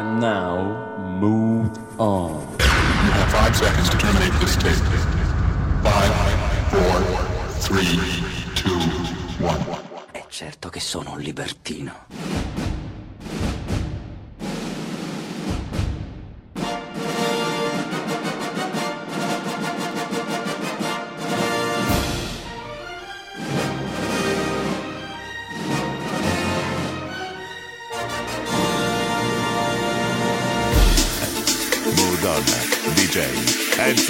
And now, move on. You have five seconds to terminate this tape. Five, four, three, two, one. È certo che sono un libertino.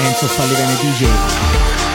Enzo Fallivene DJ.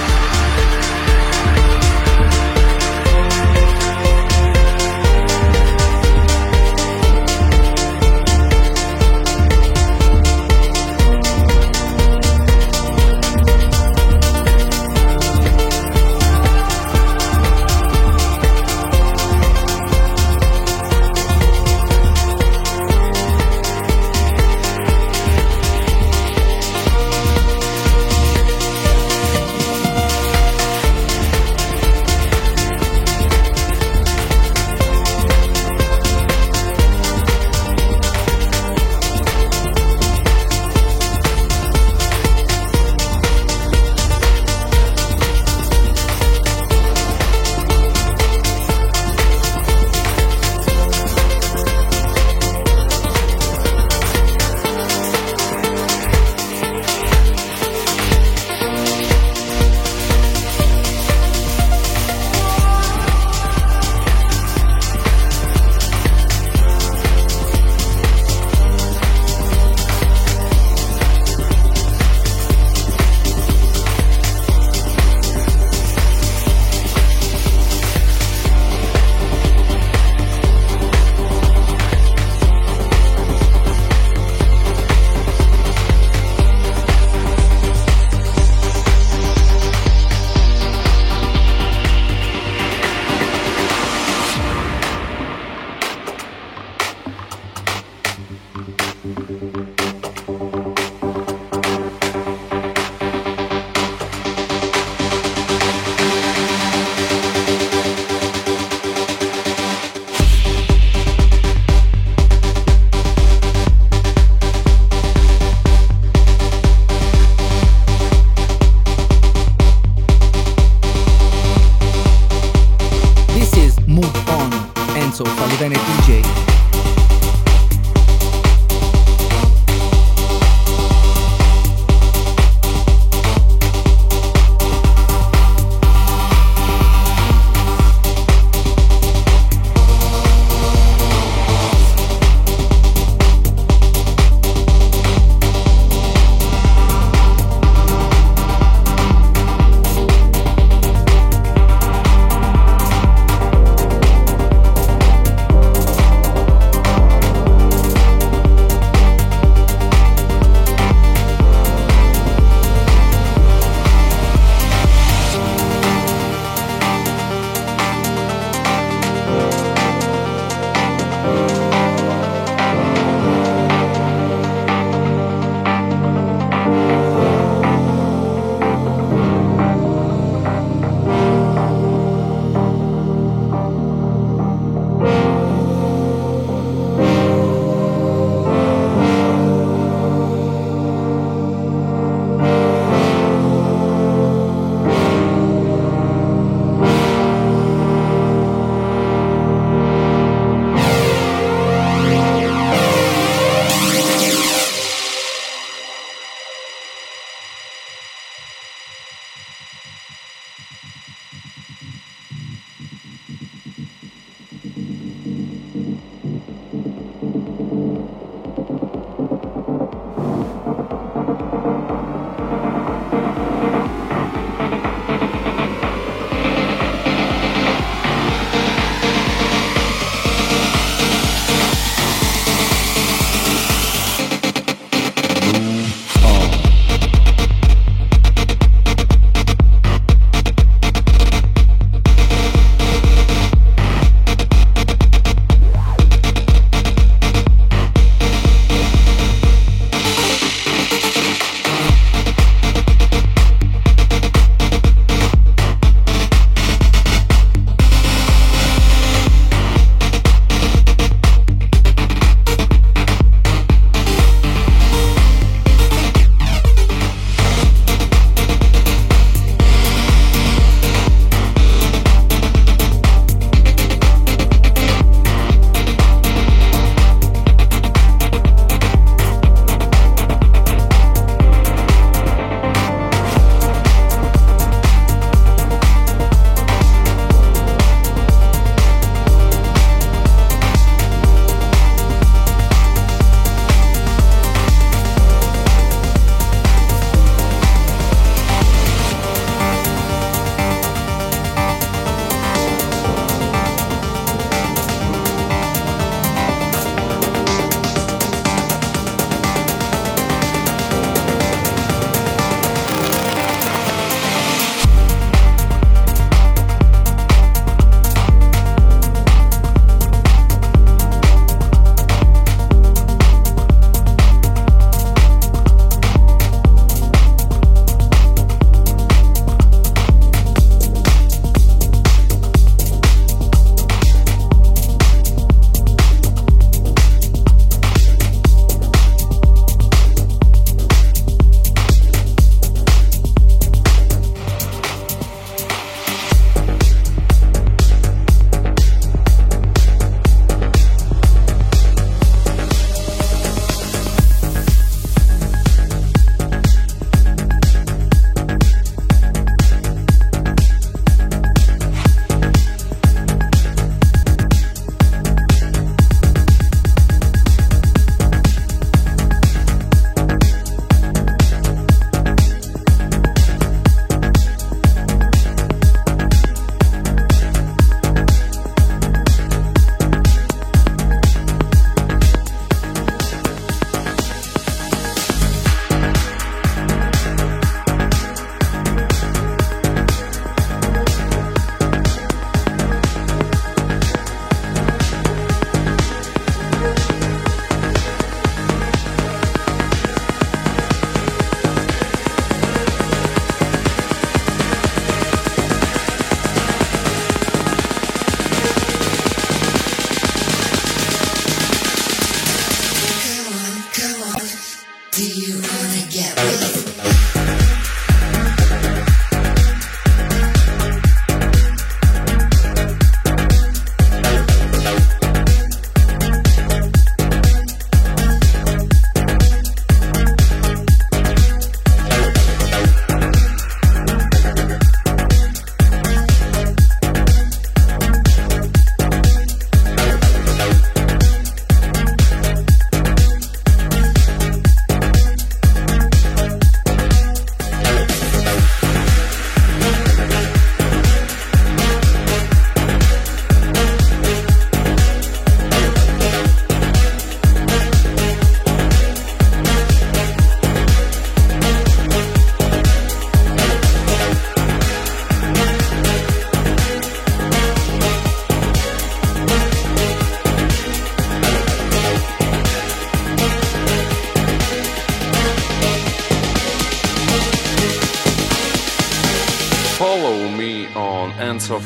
Enzo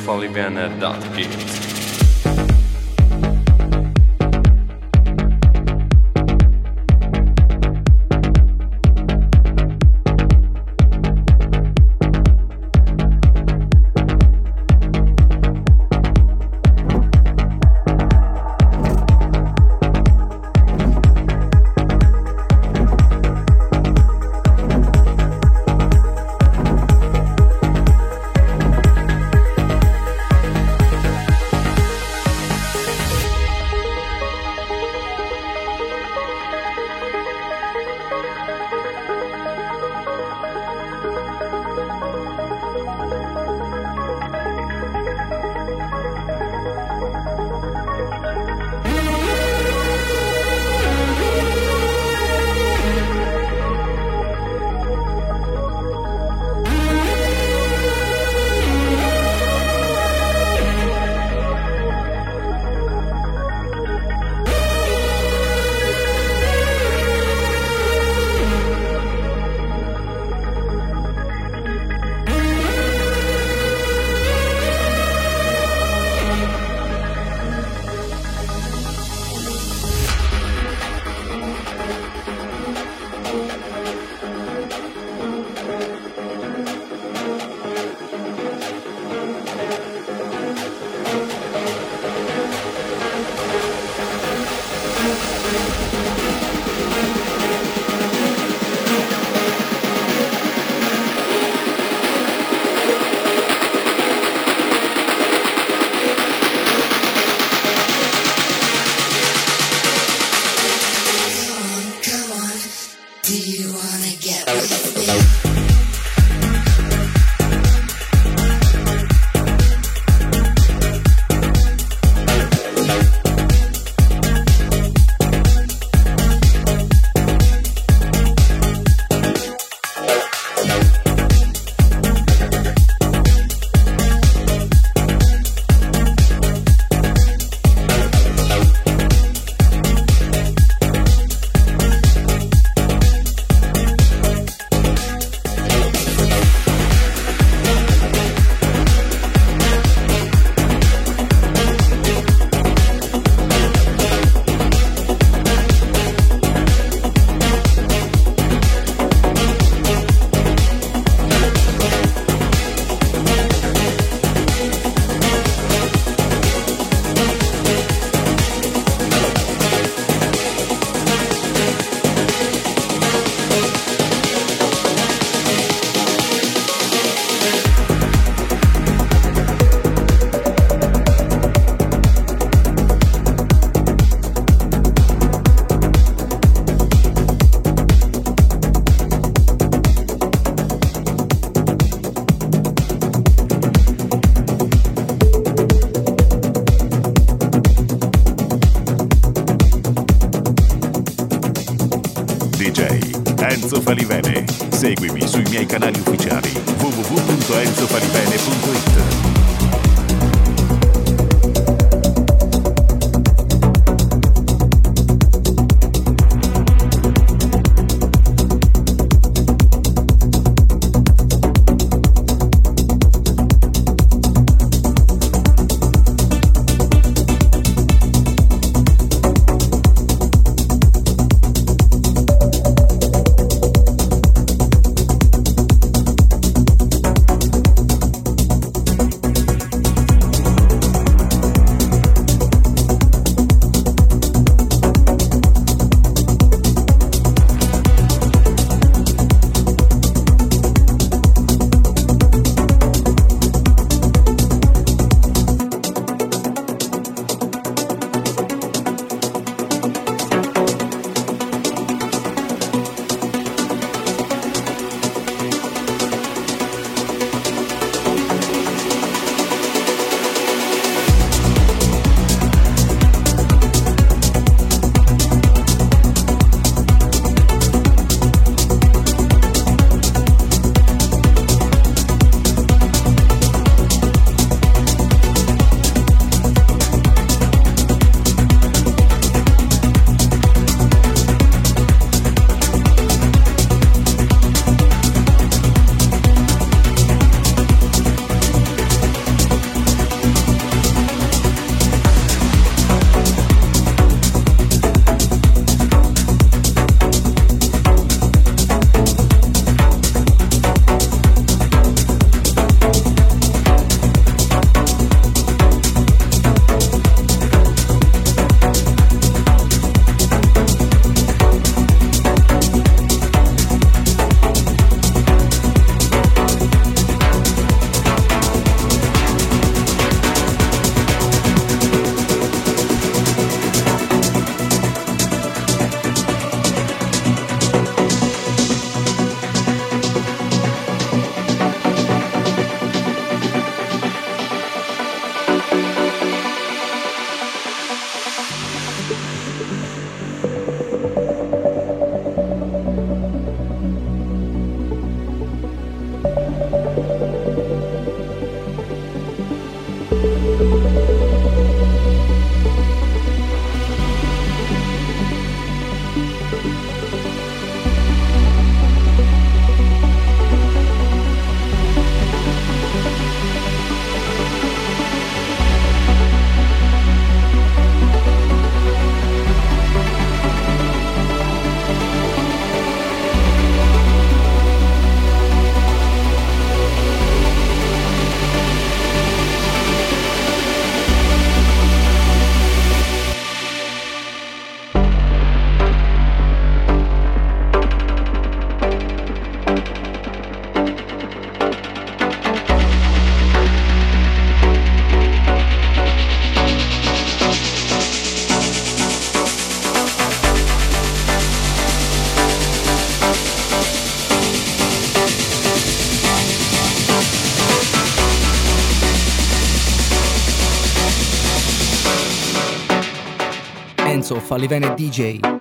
Microsoft alle DJ.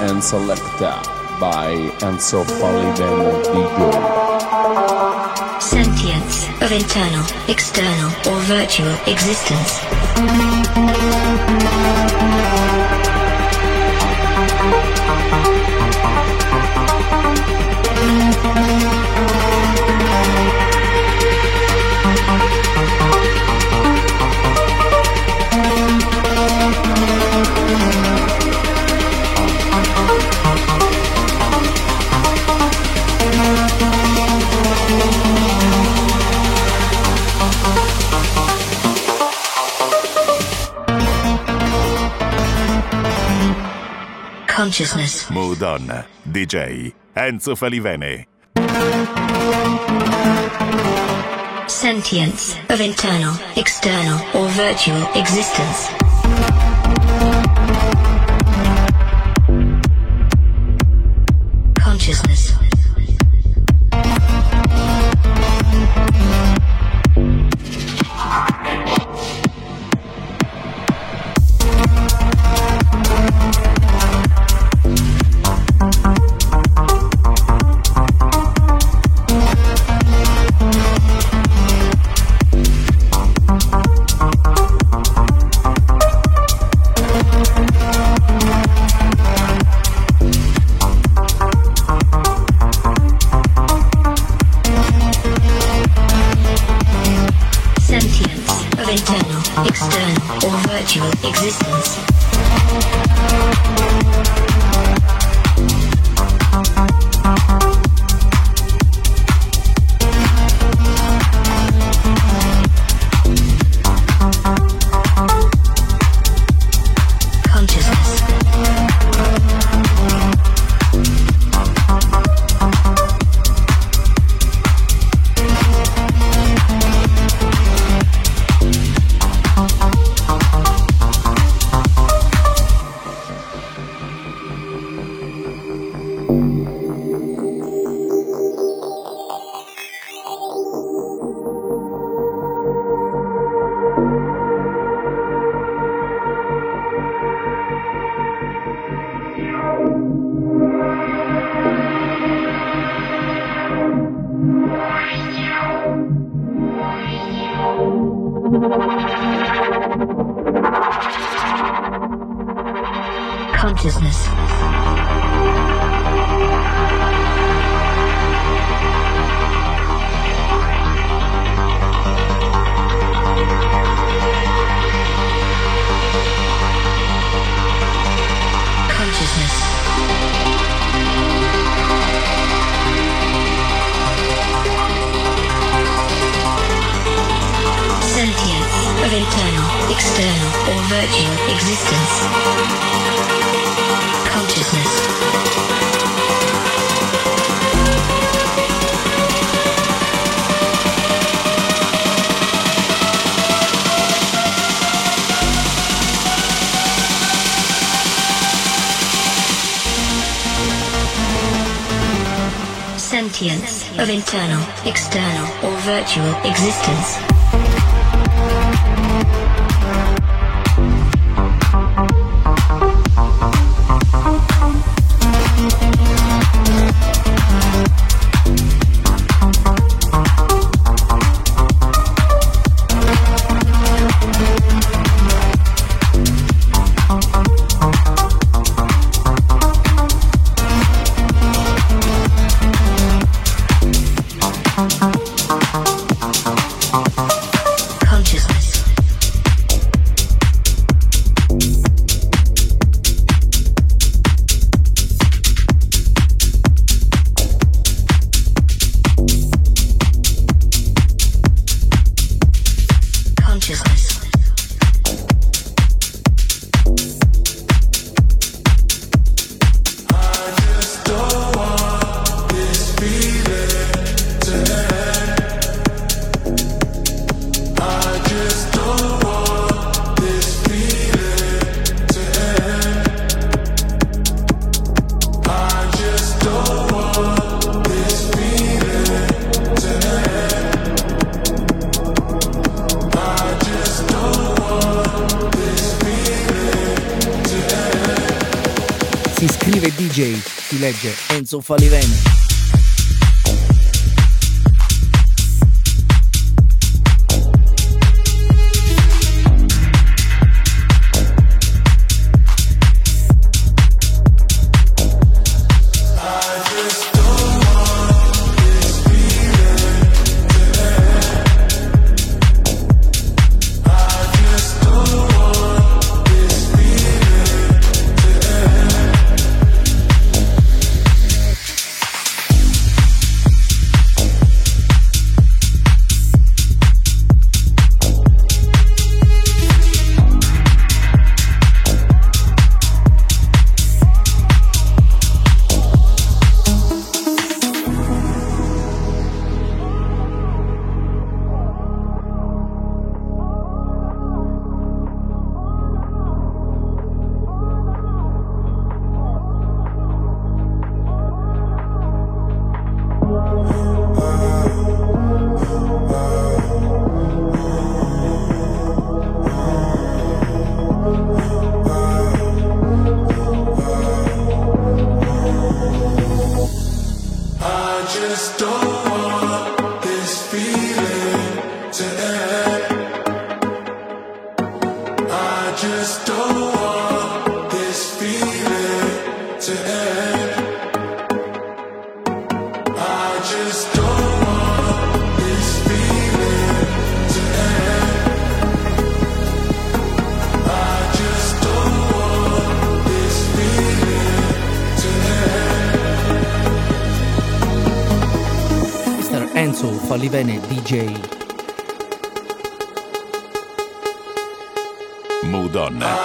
And Selecta by Enzo DJ. Sentience of internal, external, or virtual existence. Consciousness. Mood On, DJ Enzo Falivene. Sentience of internal, external, or virtual existence. Virtual existence. Legge Enzo Falivene. su Falivene DJ. Mudonna.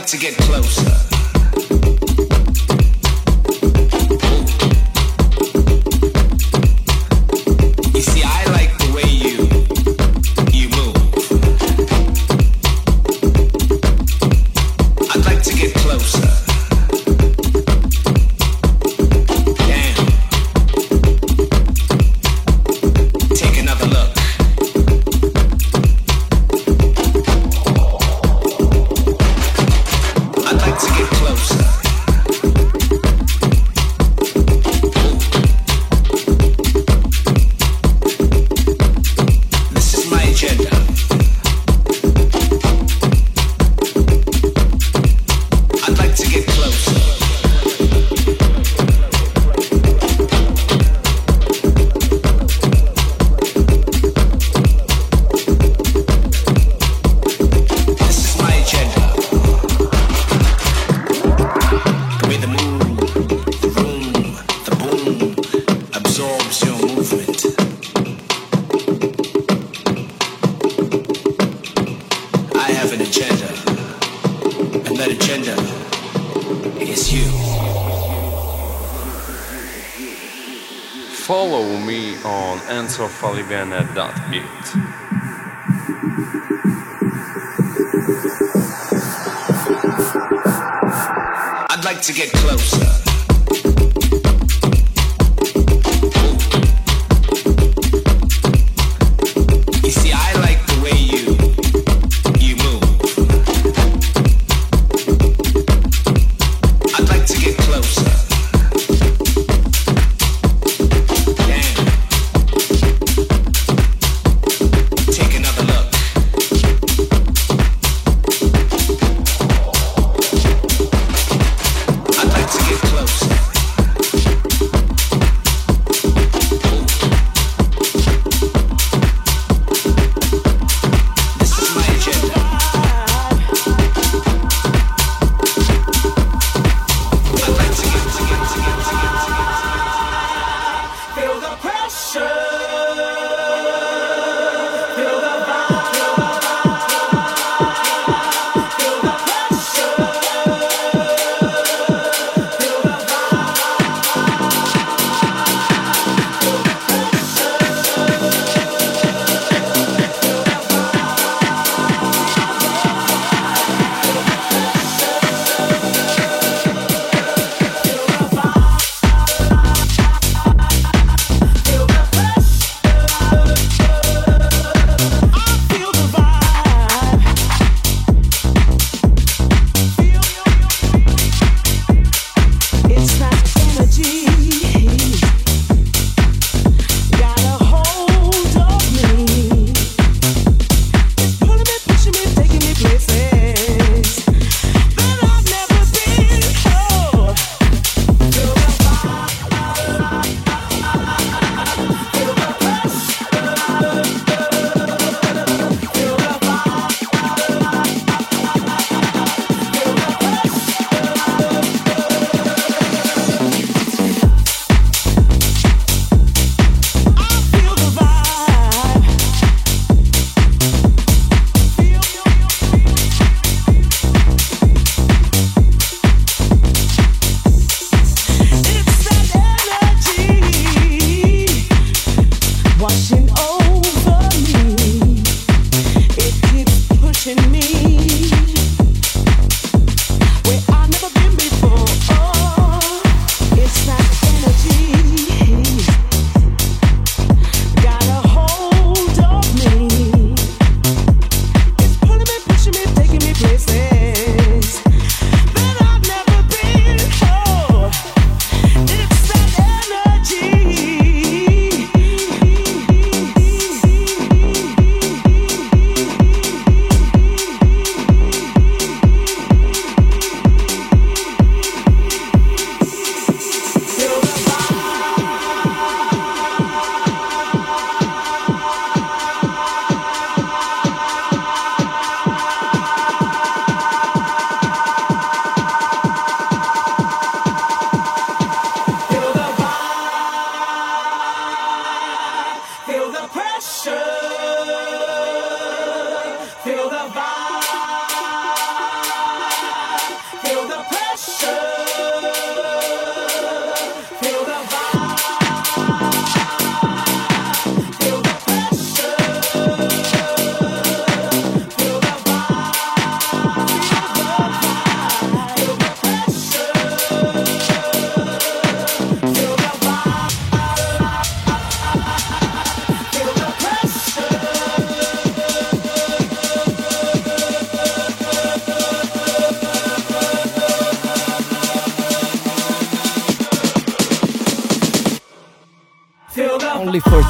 On. to get closer. I'd like to get closer.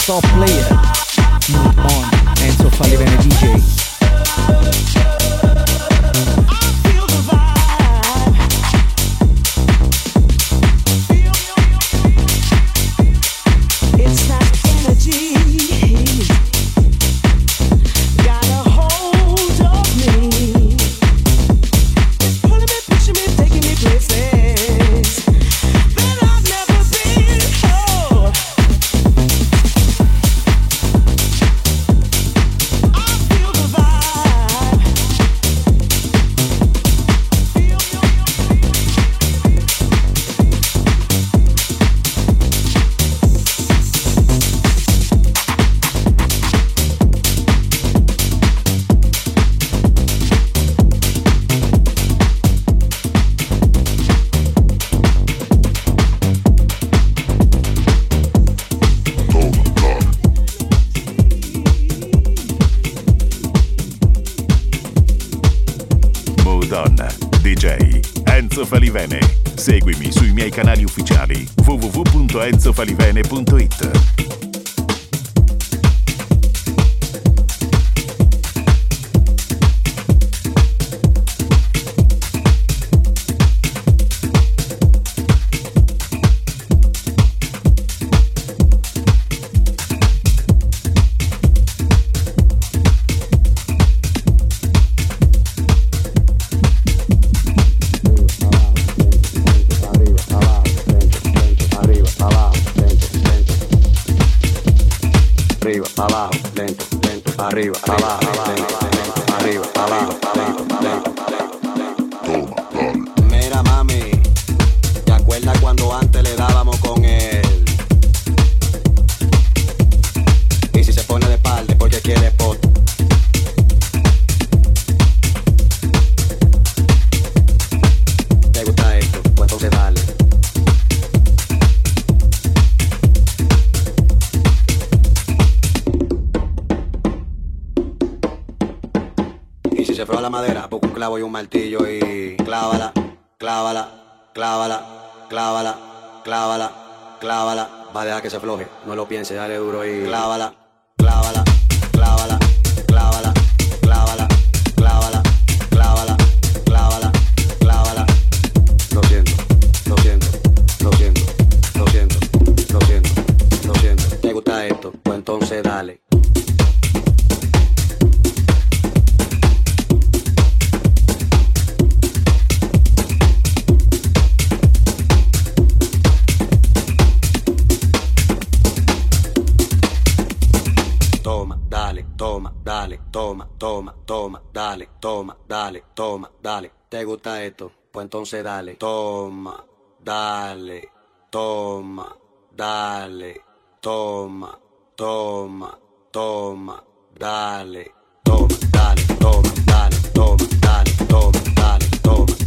soft player. www.enzofalivene.it un martillo y clávala, clávala, clávala, clávala, clávala, clávala. Va a dejar que se afloje, no lo piense, dale duro y clávala. dale, toma, dale, toma, dale. ¿Te gusta esto? Pues entonces dale, toma, dale, toma, dale, toma, toma, toma, dale, toma, dale, toma, dale, toma, dale, toma, dale, toma.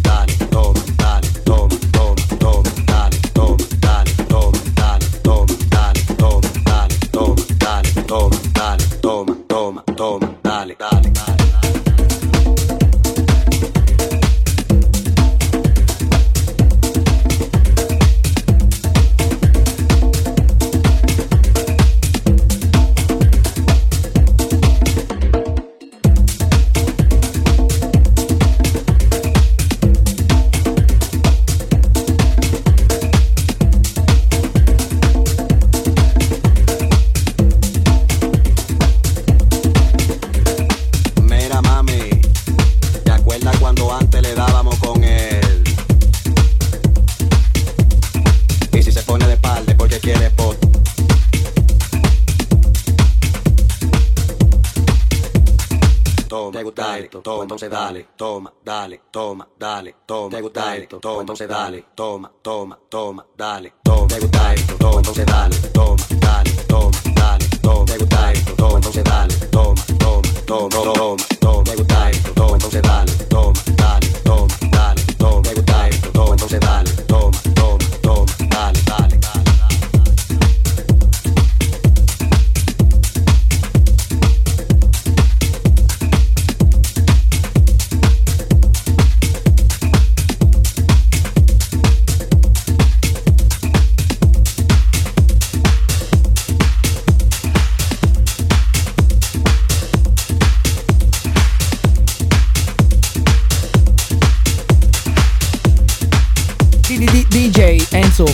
toma, dale, toma, te gusta esto, toma, entonces dale, toma, toma, toma, dale, toma, te gusta esto, toma, entonces dale, toma, dale, toma, dale, toma, te gusta esto, toma, entonces dale, toma, toma, toma, toma, toma, te gusta esto, toma, entonces dale.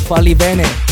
Falli bene.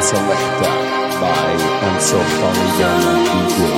Selecta by Enzo Falivene DJ.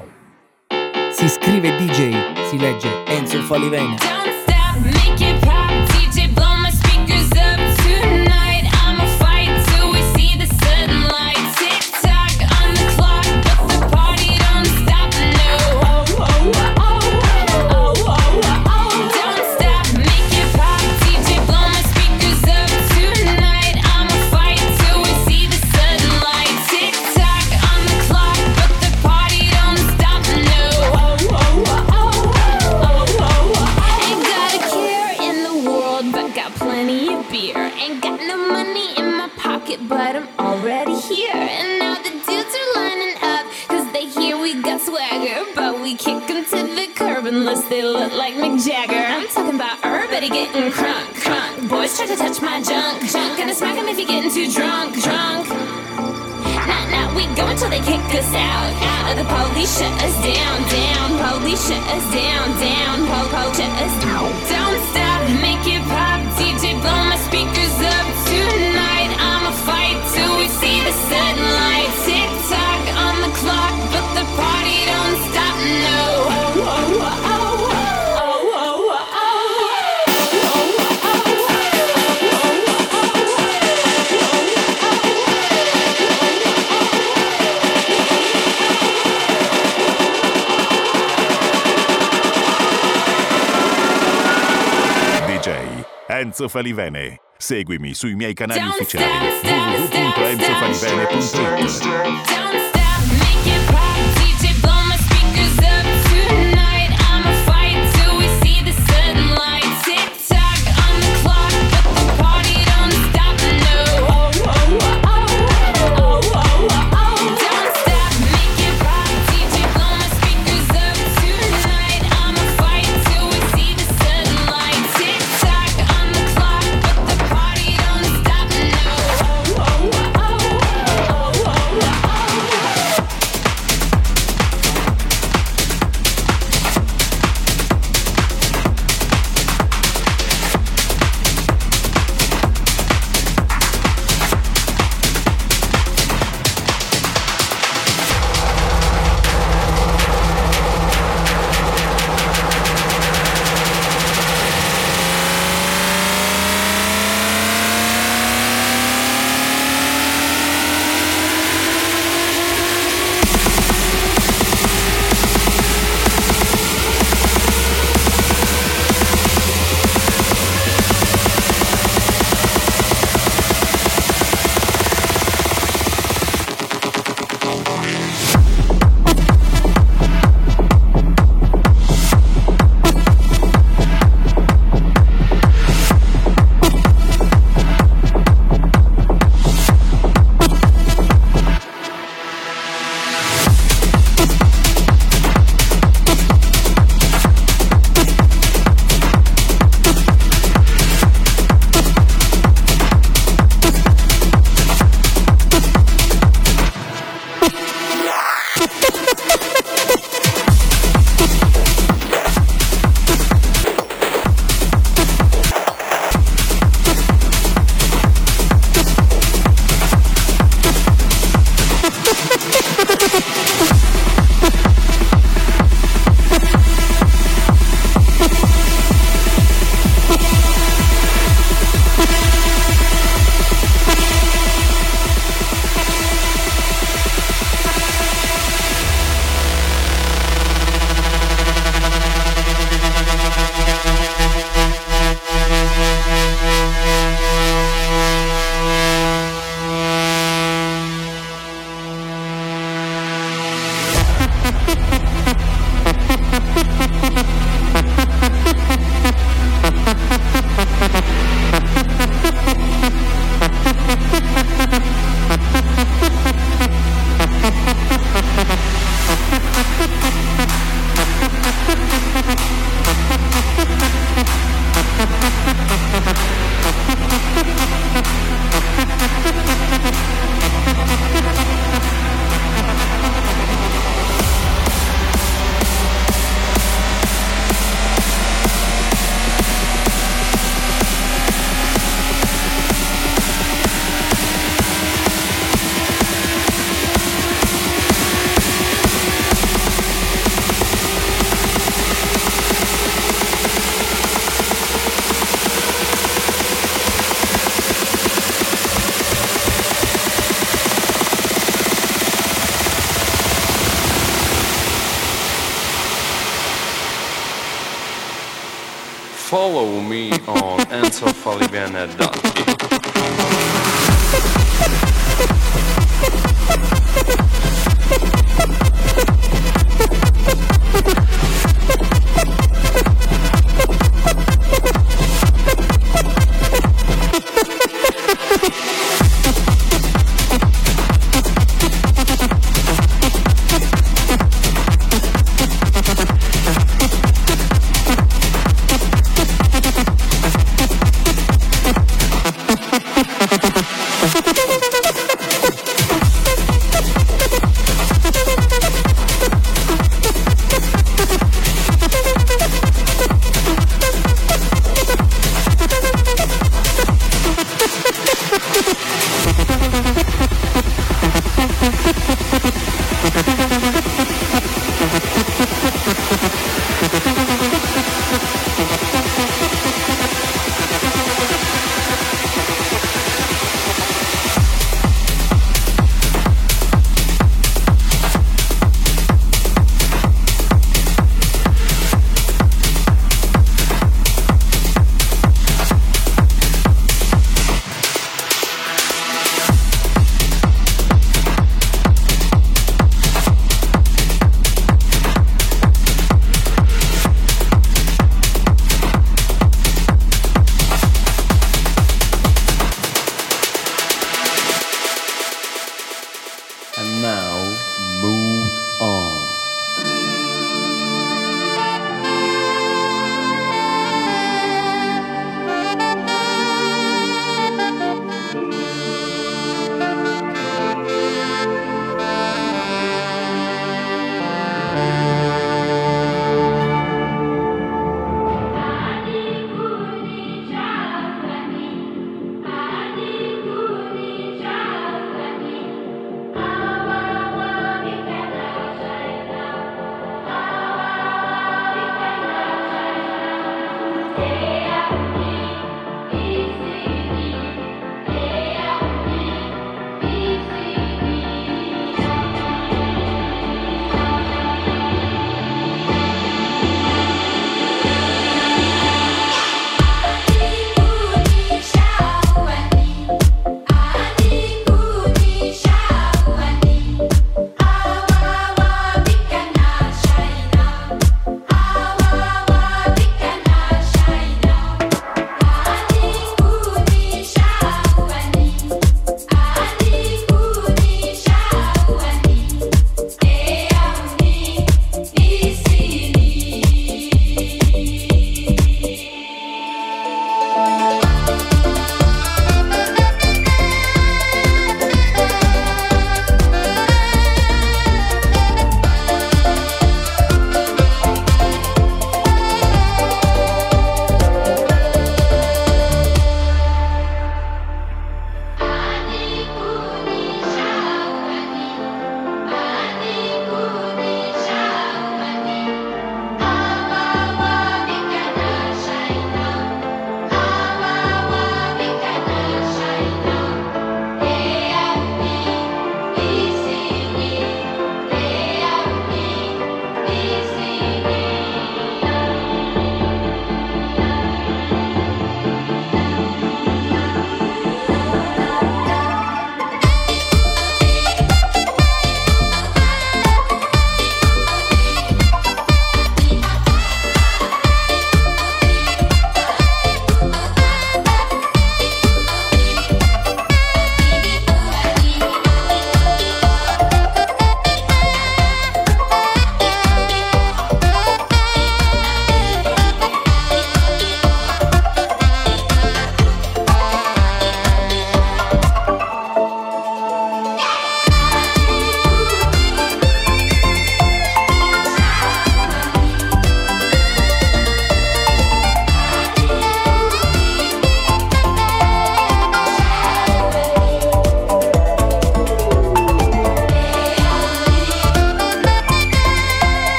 Si scrive DJ, si legge Enzo Falivene. Crunk, crunk. Boys try to touch my junk, junk. Gonna smack 'em if you're getting too drunk, drunk. Nah, nah, we go until they kick us out. Out of the police shut us down, down. Police shut us down, down. Po, po, shut us down. Don't stop, make it pop. DJ, blow my speakers up tonight. I'ma fight till we see the sunlight. Tick tock on the clock, but the party Enzo Falivene. Seguimi sui miei canali ufficiali enzofalivene.it.